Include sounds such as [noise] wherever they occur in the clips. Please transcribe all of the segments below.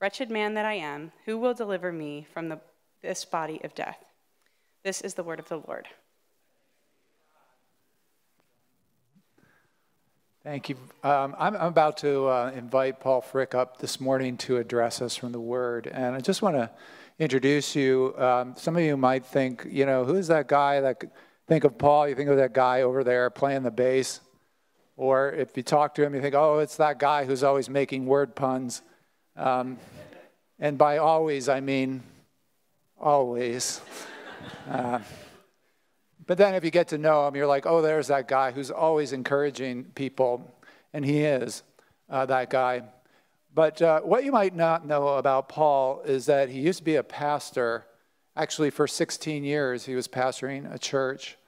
Wretched man that I am, who will deliver me from the, this body of death? This is the word of the Lord. Thank you. Um, I'm, I'm, about to uh, invite Paul Frick up this morning to address us from the Word. And I just want to introduce you. Um, some of you might think, you know, who's that guy that think of Paul? You think of that guy over there playing the bass. Or if you talk to him, you think, oh, it's that guy who's always making word puns. Um, and by always, I mean always. [laughs] Uh, but then if you get to know him, you're like, oh, there's that guy who's always encouraging people. And he is uh, that guy. But uh, what you might not know about Paul is that he used to be a pastor. Actually, for 16 years, he was pastoring a church.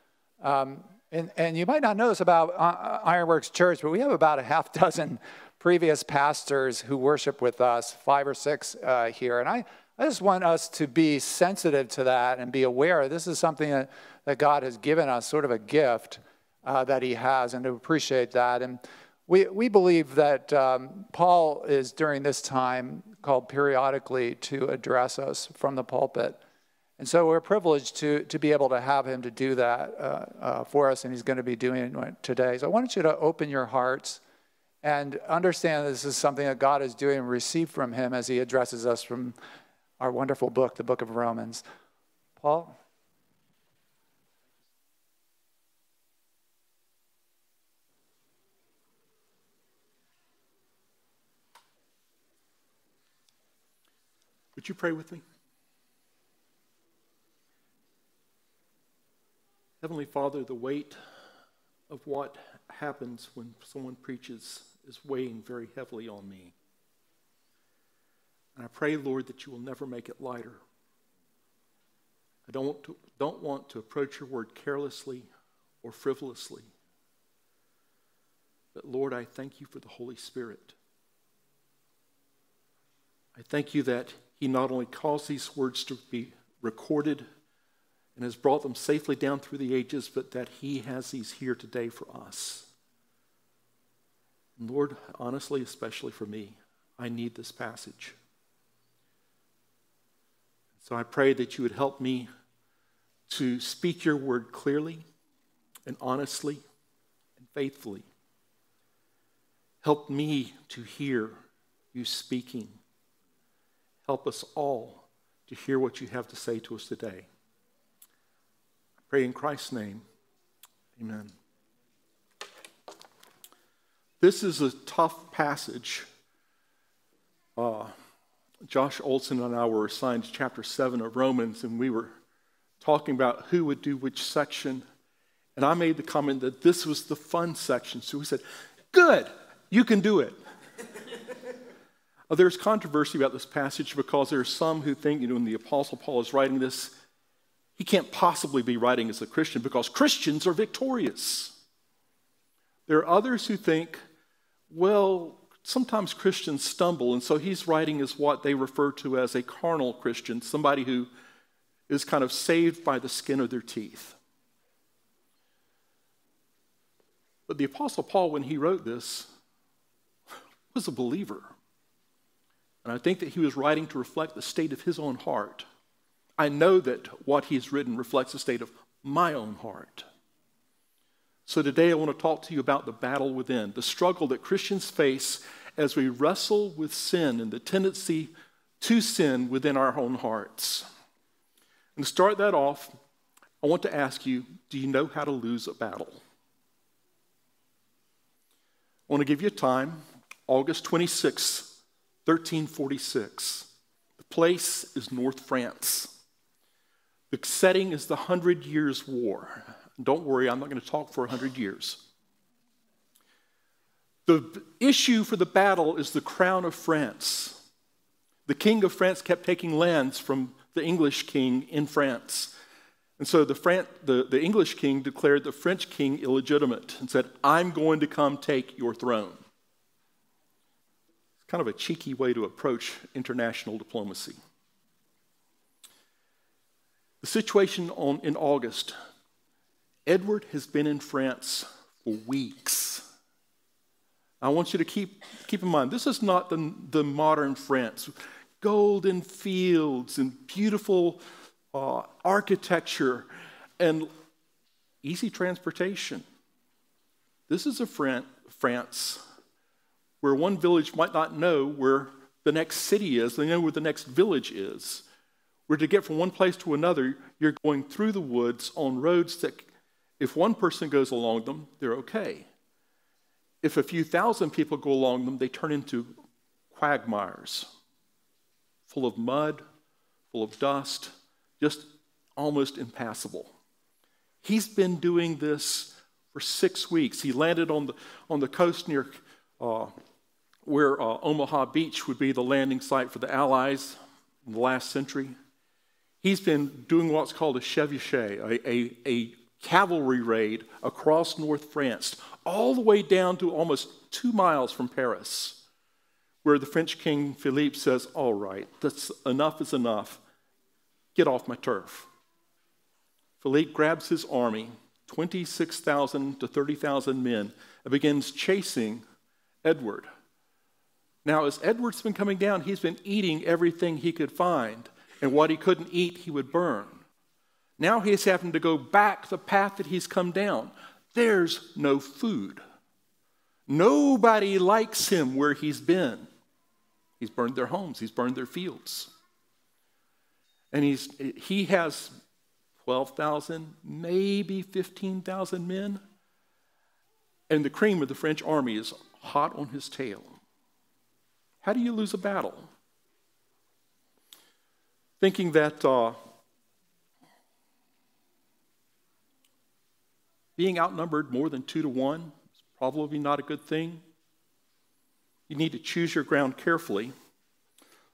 Um, and, and you might not know this about uh, Ironworks Church, but we have about a half dozen previous pastors who worship with us, five or six uh, here. And I, I just want us to be sensitive to that and be aware this is something that that God has given us, sort of a gift uh, that He has, and to appreciate that. And we, we believe that um, Paul is during this time called periodically to address us from the pulpit. And so we're privileged to, to be able to have him to do that uh, uh, for us, and he's going to be doing it today. So I want you to open your hearts and understand this is something that God is doing and receive from him as he addresses us from our wonderful book, the book of Romans. Paul? Would you pray with me? Heavenly Father, the weight of what happens when someone preaches is weighing very heavily on me. And I pray, Lord, that you will never make it lighter. I don't, don't want to approach your word carelessly or frivolously. But Lord, I thank you for the Holy Spirit. I thank you that he not only caused these words to be recorded and has brought them safely down through the ages, but that He has these here today for us. Lord, honestly, especially for me, I need this passage. So I pray that you would help me to speak your word clearly and honestly and faithfully. Help me to hear you speaking Help us all to hear what you have to say to us today. I pray in Christ's name. Amen. This is a tough passage. Uh, Josh Olson and I were assigned chapter 7 of Romans, and we were talking about who would do which section. And I made the comment that this was the fun section. So we said, Good, you can do it. [laughs] Uh, there's controversy about this passage because there are some who think, you know, when the Apostle Paul is writing this, he can't possibly be writing as a Christian because Christians are victorious. There are others who think, well, sometimes Christians stumble, and so he's writing as what they refer to as a carnal Christian, somebody who is kind of saved by the skin of their teeth. But the Apostle Paul, when he wrote this, was a believer. And I think that he was writing to reflect the state of his own heart. I know that what he's written reflects the state of my own heart. So today I want to talk to you about the battle within, the struggle that Christians face as we wrestle with sin and the tendency to sin within our own hearts. And to start that off, I want to ask you do you know how to lose a battle? I want to give you a time, August 26, 1346. The place is North France. The setting is the Hundred Years' War. Don't worry, I'm not going to talk for 100 years. The issue for the battle is the crown of France. The king of France kept taking lands from the English king in France. And so the, Fran- the, the English king declared the French king illegitimate and said, I'm going to come take your throne. It's kind of a cheeky way to approach international diplomacy. The situation on, in August Edward has been in France for weeks. I want you to keep, keep in mind, this is not the, the modern France. Golden fields and beautiful uh, architecture and easy transportation. This is a France where one village might not know where the next city is, they know where the next village is. Where to get from one place to another, you're going through the woods on roads that, if one person goes along them, they're okay. If a few thousand people go along them, they turn into quagmires, full of mud, full of dust, just almost impassable. He's been doing this for six weeks. He landed on the, on the coast near uh, where uh, Omaha Beach would be the landing site for the Allies in the last century. He's been doing what's called a chevauchée, a, a, a cavalry raid across North France, all the way down to almost two miles from Paris, where the French King Philippe says, All right, that's, enough is enough. Get off my turf. Philippe grabs his army, 26,000 to 30,000 men, and begins chasing Edward. Now, as Edward's been coming down, he's been eating everything he could find, and what he couldn't eat, he would burn. Now he's having to go back the path that he's come down. There's no food. Nobody likes him where he's been. He's burned their homes, he's burned their fields. And he's, he has 12,000, maybe 15,000 men. And the cream of the French army is hot on his tail. How do you lose a battle? Thinking that uh, being outnumbered more than two to one is probably not a good thing. You need to choose your ground carefully.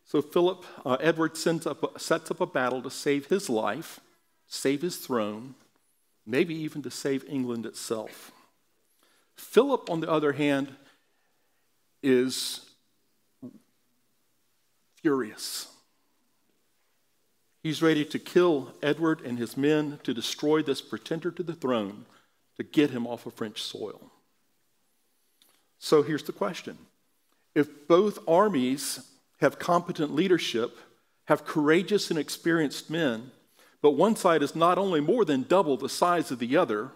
So Philip, uh, Edward up, sets up a battle to save his life, save his throne, maybe even to save England itself. Philip, on the other hand, is furious. He's ready to kill Edward and his men to destroy this pretender to the throne to get him off of French soil. So here's the question if both armies have competent leadership, have courageous and experienced men, but one side is not only more than double the size of the other,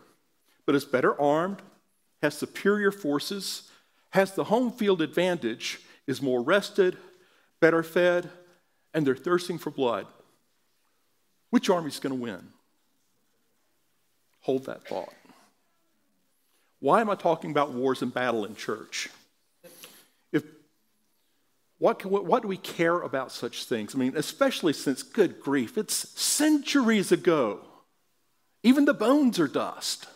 but is better armed, has superior forces, has the home field advantage, is more rested, better fed, and they're thirsting for blood. Which army's going to win? Hold that thought. Why am I talking about wars and battle in church? What, what, what, do we care about such things? I mean, especially since, good grief, it's centuries ago. Even the bones are dust.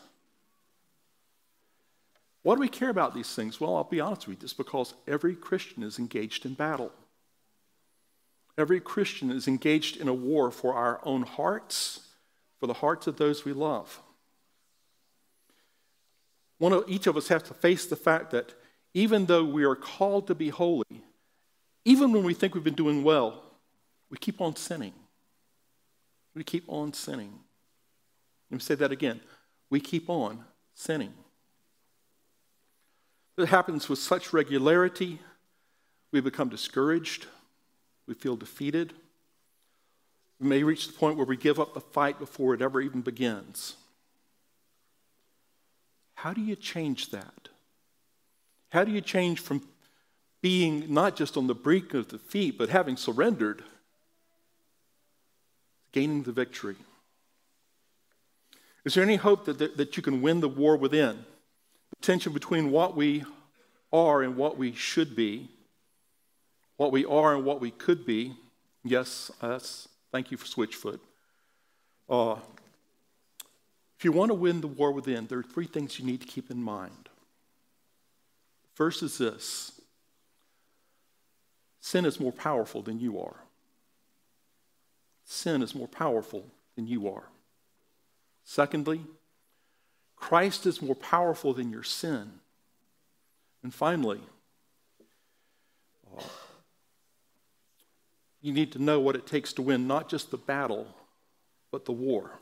Why do we care about these things? Well, I'll be honest with you, just because every Christian is engaged in battle. Every Christian is engaged in a war for our own hearts, for the hearts of those we love. One of, each of us has to face the fact that even though we are called to be holy, even when we think we've been doing well, we keep on sinning. We keep on sinning. Let me say that again. We keep on sinning. It happens with such regularity, we become discouraged, we feel defeated. We may reach the point where we give up the fight before it ever even begins. How do you change that? How do you change from being not just on the brink of defeat, but having surrendered, gaining the victory? Is there any hope that, that, that you can win the war within? The tension between what we are and what we should be, what we are and what we could be. Yes, us. Thank you for Switchfoot. Uh, if you want to win the war within, there are three things you need to keep in mind. First is this sin is more powerful than you are. Sin is more powerful than you are. Secondly, Christ is more powerful than your sin. And finally, uh, you need to know what it takes to win not just the battle, but the war.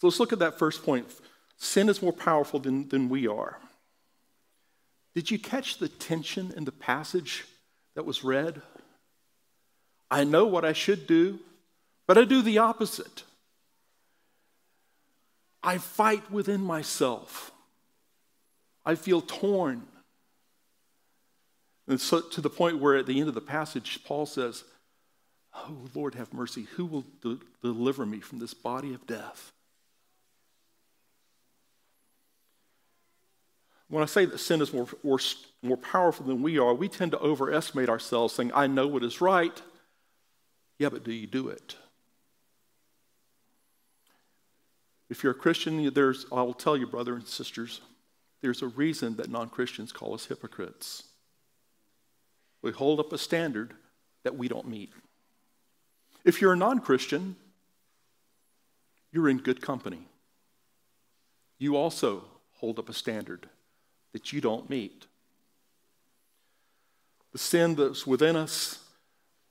So let's look at that first point. Sin is more powerful than, than we are. Did you catch the tension in the passage that was read? I know what I should do, but I do the opposite. I fight within myself. I feel torn. And so to the point where at the end of the passage, Paul says, Oh, Lord, have mercy. Who will de- deliver me from this body of death? When I say that sin is more, more, more powerful than we are, we tend to overestimate ourselves, saying, I know what is right. Yeah, but do you do it? If you're a Christian, there's, I will tell you, brothers and sisters, there's a reason that non Christians call us hypocrites. We hold up a standard that we don't meet. If you're a non Christian, you're in good company. You also hold up a standard that you don't meet. The sin that's within us,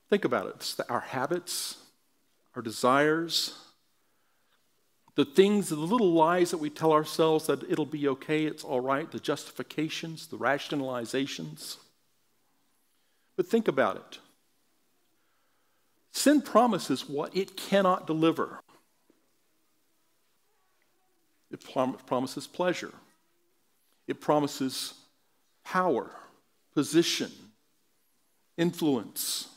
think about it. It's our habits, our desires, the things, the little lies that we tell ourselves that it'll be okay, it's all right, the justifications, the rationalizations. But think about it. Sin promises what it cannot deliver. It prom- promises pleasure. It promises power, position, influence.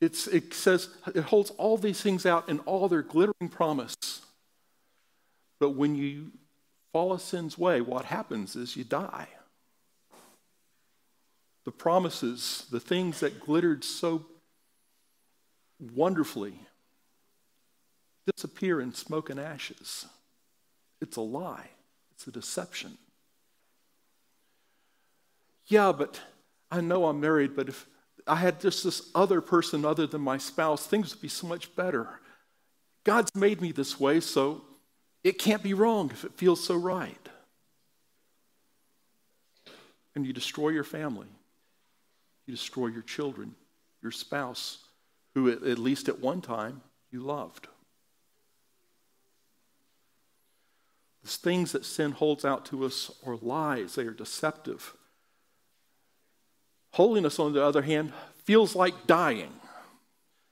It's, it says it holds all these things out in all their glittering promise. But when you follow sin's way, what happens is you die. The promises, the things that glittered so wonderfully, disappear in smoke and ashes. It's a lie. It's a deception. Yeah, but I know I'm married, but if I had just this other person other than my spouse, things would be so much better. God's made me this way, so it can't be wrong if it feels so right. And you destroy your family, you destroy your children, your spouse, who at least at one time you loved. The things that sin holds out to us are lies, they are deceptive. Holiness, on the other hand, feels like dying.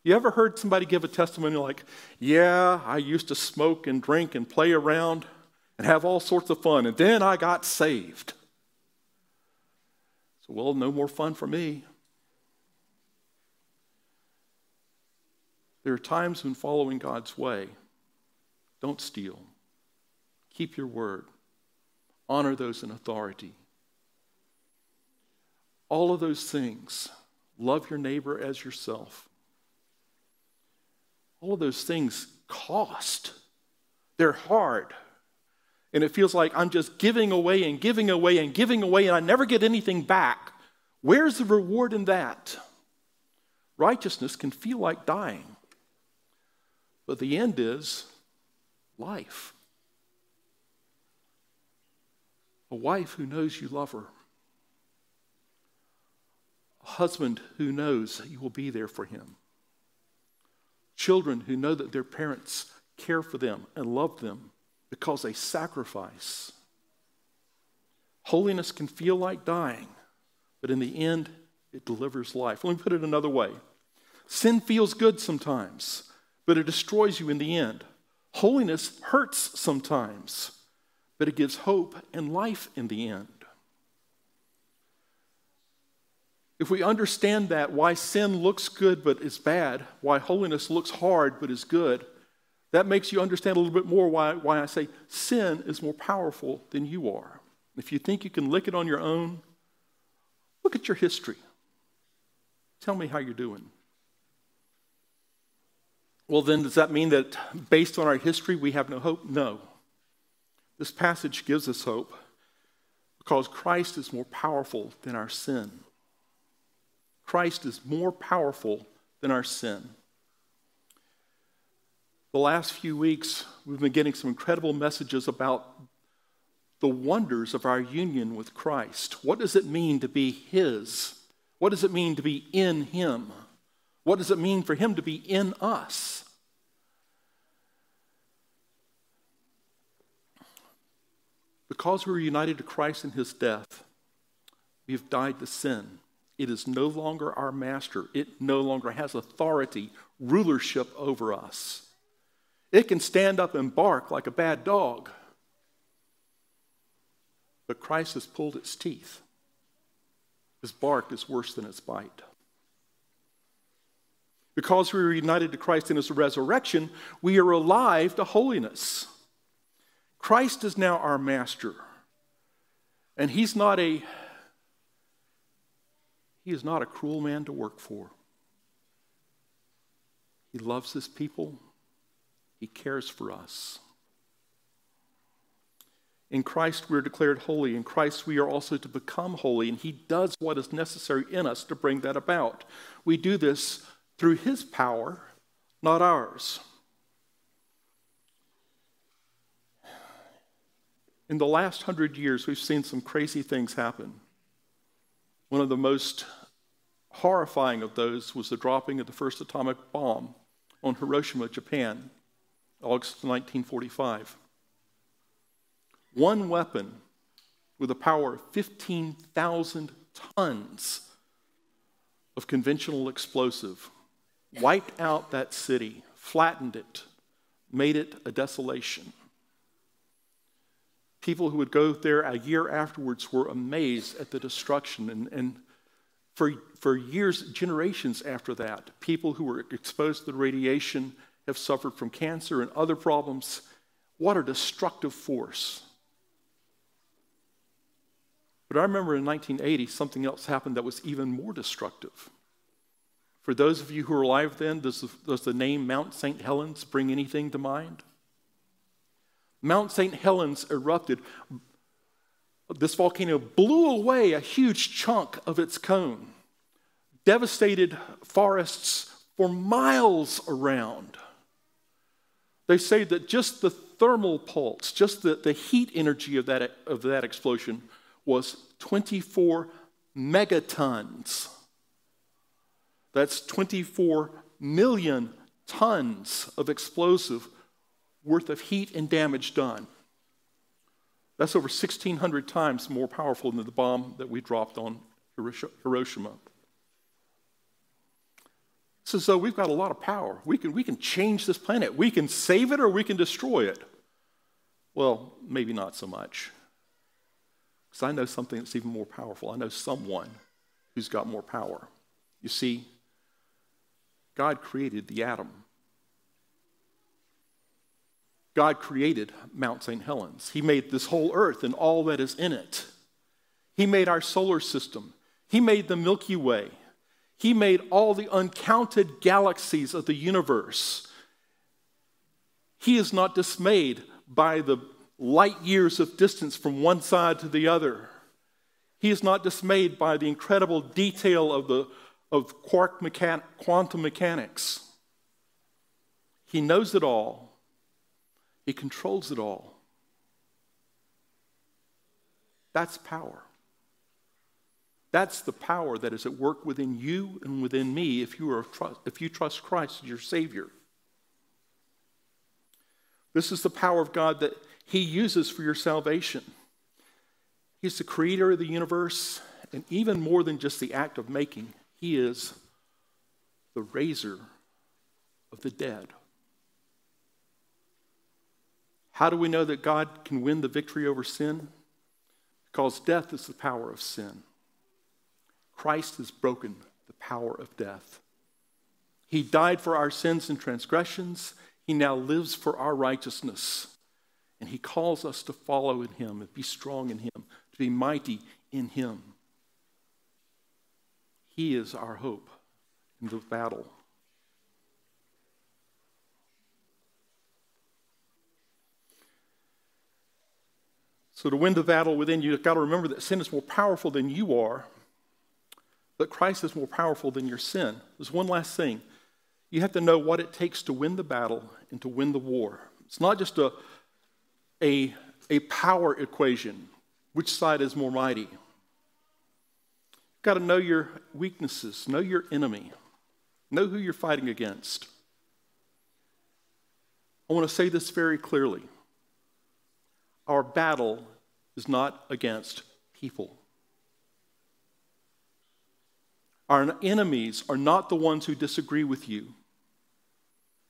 You ever heard somebody give a testimony like, Yeah, I used to smoke and drink and play around and have all sorts of fun, and then I got saved? So, well, no more fun for me. There are times when following God's way, don't steal, Keep your word. Honor those in authority. All of those things. Love your neighbor as yourself. All of those things cost. They're hard. And it feels like I'm just giving away and giving away and giving away, and I never get anything back. Where's the reward in that? Righteousness can feel like dying, but the end is life. A wife who knows you love her, a husband who knows you will be there for him, children who know that their parents care for them and love them because they sacrifice. Holiness can feel like dying, but in the end, it delivers life. Let me put it another way sin feels good sometimes, but it destroys you in the end. Holiness hurts sometimes, but it gives hope and life in the end. if we understand that, why sin looks good but is bad, why holiness looks hard but is good, that makes you understand a little bit more why, why I say sin is more powerful than you are. If you think you can lick it on your own, look at your history. Tell me how you're doing. Well, then, does that mean that based on our history, we have no hope? No. This passage gives us hope because Christ is more powerful than our sin. Christ is more powerful than our sin. The last few weeks, we've been getting some incredible messages about the wonders of our union with Christ. What does it mean to be His? What does it mean to be in Him? What does it mean for Him to be in us? Because we are united to Christ in His death, we have died to sin. It is no longer our master, it no longer has authority, rulership over us. It can stand up and bark like a bad dog. But Christ has pulled its teeth. His bark is worse than its bite. Because we are united to Christ in his resurrection, we are alive to holiness. Christ is now our master. And he's not a he is not a cruel man to work for. He loves his people. He cares for us. In Christ, we are declared holy. In Christ, we are also to become holy, and He does what is necessary in us to bring that about. We do this through His power, not ours. In the last hundred years, we've seen some crazy things happen. One of the most horrifying of those was the dropping of the first atomic bomb on Hiroshima, Japan. August 1945. One weapon with a power of 15,000 tons of conventional explosive wiped out that city, flattened it, made it a desolation. People who would go there a year afterwards were amazed at the destruction. And, and for, for years, generations after that, people who were exposed to the radiation have suffered from cancer and other problems. What a destructive force. But I remember in 1980, something else happened that was even more destructive. For those of you who are alive then, does the, does the name Mount St. Helens bring anything to mind? Mount St. Helens erupted. This volcano blew away a huge chunk of its cone, devastated forests for miles around. They say that just the thermal pulse, just the, the heat energy of that, of that explosion was 24 megatons. That's 24 million tons of explosive worth of heat and damage done. That's over 1,600 times more powerful than the bomb that we dropped on Hiroshima. Though we've got a lot of power. We can, we can change this planet. We can save it or we can destroy it. Well, maybe not so much. Because I know something that's even more powerful. I know someone who's got more power. You see, God created the atom. God created Mount St. Helens. He made this whole earth and all that is in it. He made our solar system. He made the Milky Way. He made all the uncounted galaxies of the universe. He is not dismayed by the light years of distance from one side to the other. He is not dismayed by the incredible detail of, the, of quark mechan- quantum mechanics. He knows it all, He controls it all. That's power. That's the power that is at work within you and within me if you, are, if you trust Christ as your Savior. This is the power of God that He uses for your salvation. He's the creator of the universe, and even more than just the act of making, He is the raiser of the dead. How do we know that God can win the victory over sin? Because death is the power of sin. Christ has broken the power of death. He died for our sins and transgressions. He now lives for our righteousness. And he calls us to follow in him and be strong in him, to be mighty in him. He is our hope in the battle. So, to win the battle within you, you've got to remember that sin is more powerful than you are, but Christ is more powerful than your sin. There's one last thing. You have to know what it takes to win the battle and to win the war. It's not just a, a, a power equation which side is more mighty? You've got to know your weaknesses, know your enemy, know who you're fighting against. I want to say this very clearly. Our battle is not against people. Our enemies are not the ones who disagree with you.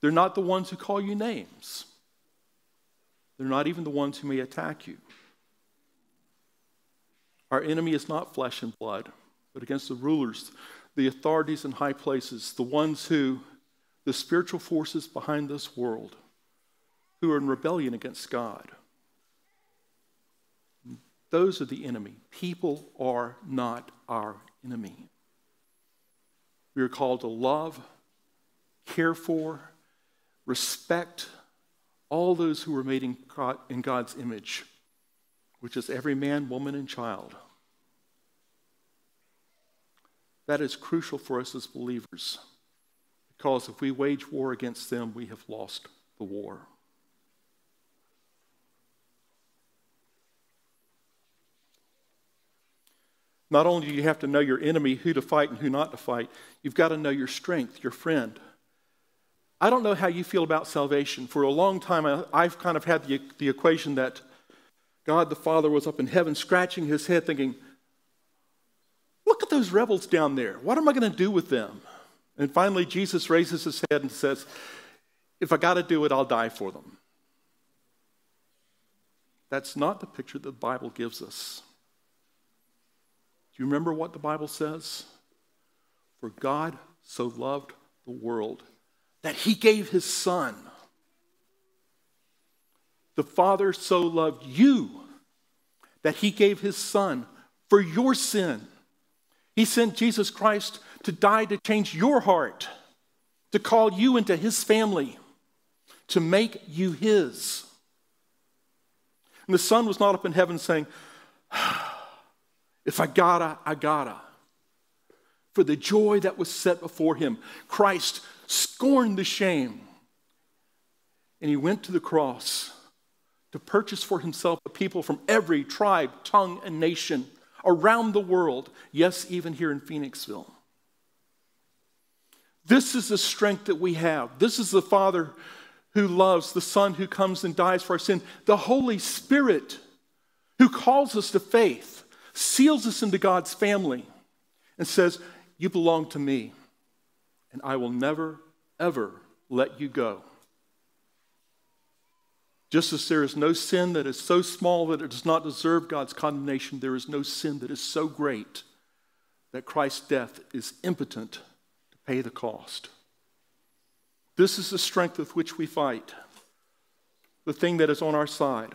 They're not the ones who call you names. They're not even the ones who may attack you. Our enemy is not flesh and blood, but against the rulers, the authorities in high places, the ones who, the spiritual forces behind this world, who are in rebellion against God. Those are the enemy. People are not our enemy. We are called to love, care for, respect all those who are made in, God, in God's image, which is every man, woman, and child. That is crucial for us as believers because if we wage war against them, we have lost the war. Not only do you have to know your enemy, who to fight and who not to fight, you've got to know your strength, your friend. I don't know how you feel about salvation. For a long time, I've kind of had the, the equation that God the Father was up in heaven scratching his head, thinking, Look at those rebels down there. What am I going to do with them? And finally, Jesus raises his head and says, If I got to do it, I'll die for them. That's not the picture the Bible gives us. Do you remember what the Bible says? For God so loved the world that he gave his son. The Father so loved you that he gave his son for your sin. He sent Jesus Christ to die to change your heart, to call you into his family, to make you his. And the son was not up in heaven saying, if I gotta, I gotta. For the joy that was set before him, Christ scorned the shame. And he went to the cross to purchase for himself a people from every tribe, tongue, and nation around the world, yes, even here in Phoenixville. This is the strength that we have. This is the Father who loves, the Son who comes and dies for our sin, the Holy Spirit who calls us to faith seals us into God's family, and says, You belong to me, and I will never, ever let you go. Just as there is no sin that is so small that it does not deserve God's condemnation, there is no sin that is so great that Christ's death is impotent to pay the cost. This is the strength with which we fight, the thing that is on our side.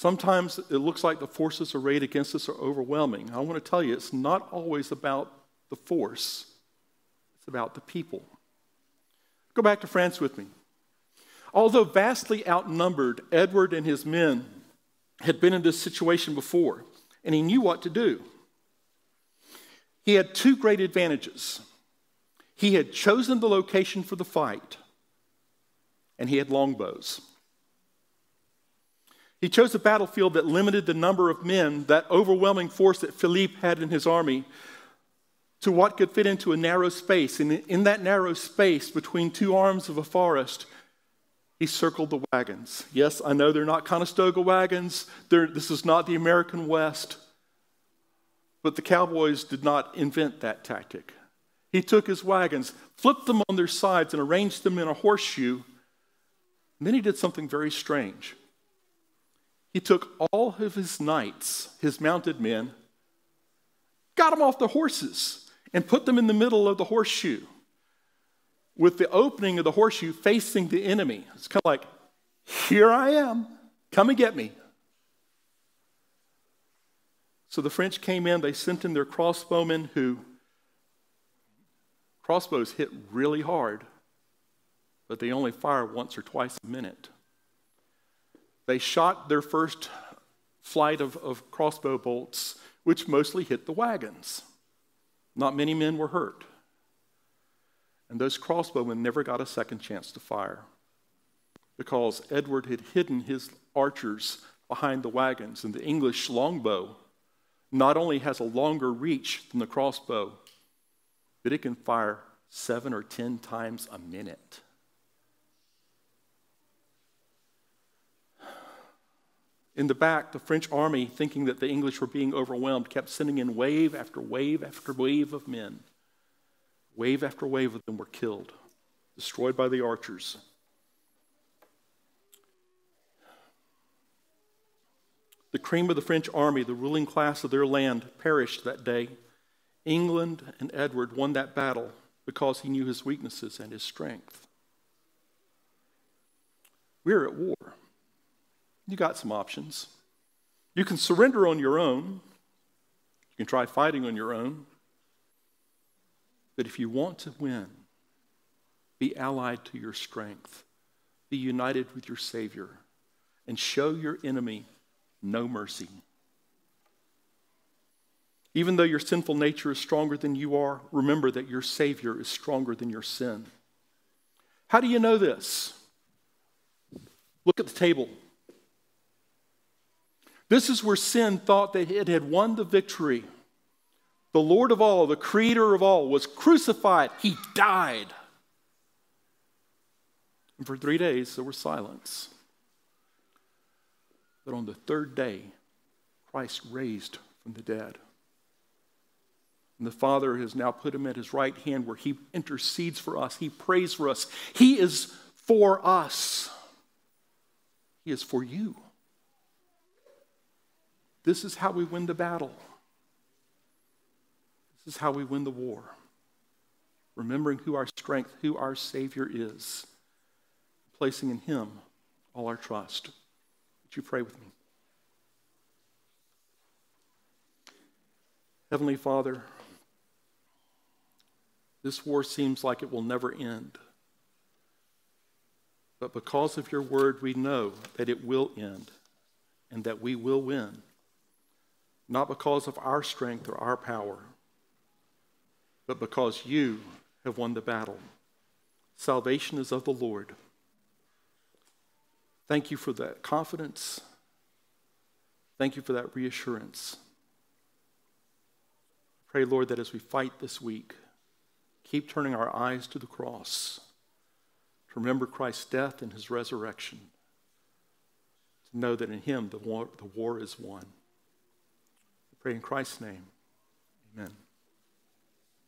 Sometimes it looks like the forces arrayed against us are overwhelming. I want to tell you, it's not always about the force, it's about the people. Go back to France with me. Although vastly outnumbered, Edward and his men had been in this situation before, and he knew what to do. He had two great advantages. He had chosen the location for the fight, and he had longbows. He chose a battlefield that limited the number of men, that overwhelming force that Philippe had in his army, to what could fit into a narrow space. And in that narrow space between two arms of a forest, he circled the wagons. Yes, I know they're not Conestoga wagons, they're, this is not the American West, but the cowboys did not invent that tactic. He took his wagons, flipped them on their sides, and arranged them in a horseshoe. And then he did something very strange He took all of his knights, his mounted men, got them off the horses, and put them in the middle of the horseshoe with the opening of the horseshoe facing the enemy. It's kind of like, here I am, come and get me. So the French came in, they sent in their crossbowmen who, crossbows hit really hard, but they only fire once or twice a minute. They shot their first flight of, of crossbow bolts, which mostly hit the wagons. Not many men were hurt. And those crossbowmen never got a second chance to fire because Edward had hidden his archers behind the wagons, and the English longbow not only has a longer reach than the crossbow, but it can fire seven or ten times a minute. In the back, the French army, thinking that the English were being overwhelmed, kept sending in wave after wave after wave of men. Wave after wave of them were killed, destroyed by the archers. The cream of the French army, the ruling class of their land, perished that day. England and Edward won that battle because he knew his weaknesses and his strength. We're at war. You got some options. You can surrender on your own. You can try fighting on your own. But if you want to win, be allied to your strength, be united with your Savior, and show your enemy no mercy. Even though your sinful nature is stronger than you are, remember that your Savior is stronger than your sin. How do you know this? Look at the table. This is where sin thought that it had won the victory. The Lord of all, the Creator of all, was crucified. He died. And for three days, there was silence. But on the third day, Christ raised from the dead. And the Father has now put him at his right hand where he intercedes for us, he prays for us. He is for us, he is for you. This is how we win the battle. This is how we win the war. Remembering who our strength, who our Savior is, placing in Him all our trust. Would you pray with me? Heavenly Father, this war seems like it will never end. But because of your word, we know that it will end and that we will win not because of our strength or our power, but because you have won the battle. Salvation is of the Lord. Thank you for that confidence. Thank you for that reassurance. Pray, Lord, that as we fight this week, keep turning our eyes to the cross to remember Christ's death and his resurrection, to know that in him the war, the war is won. Pray in Christ's name. Amen.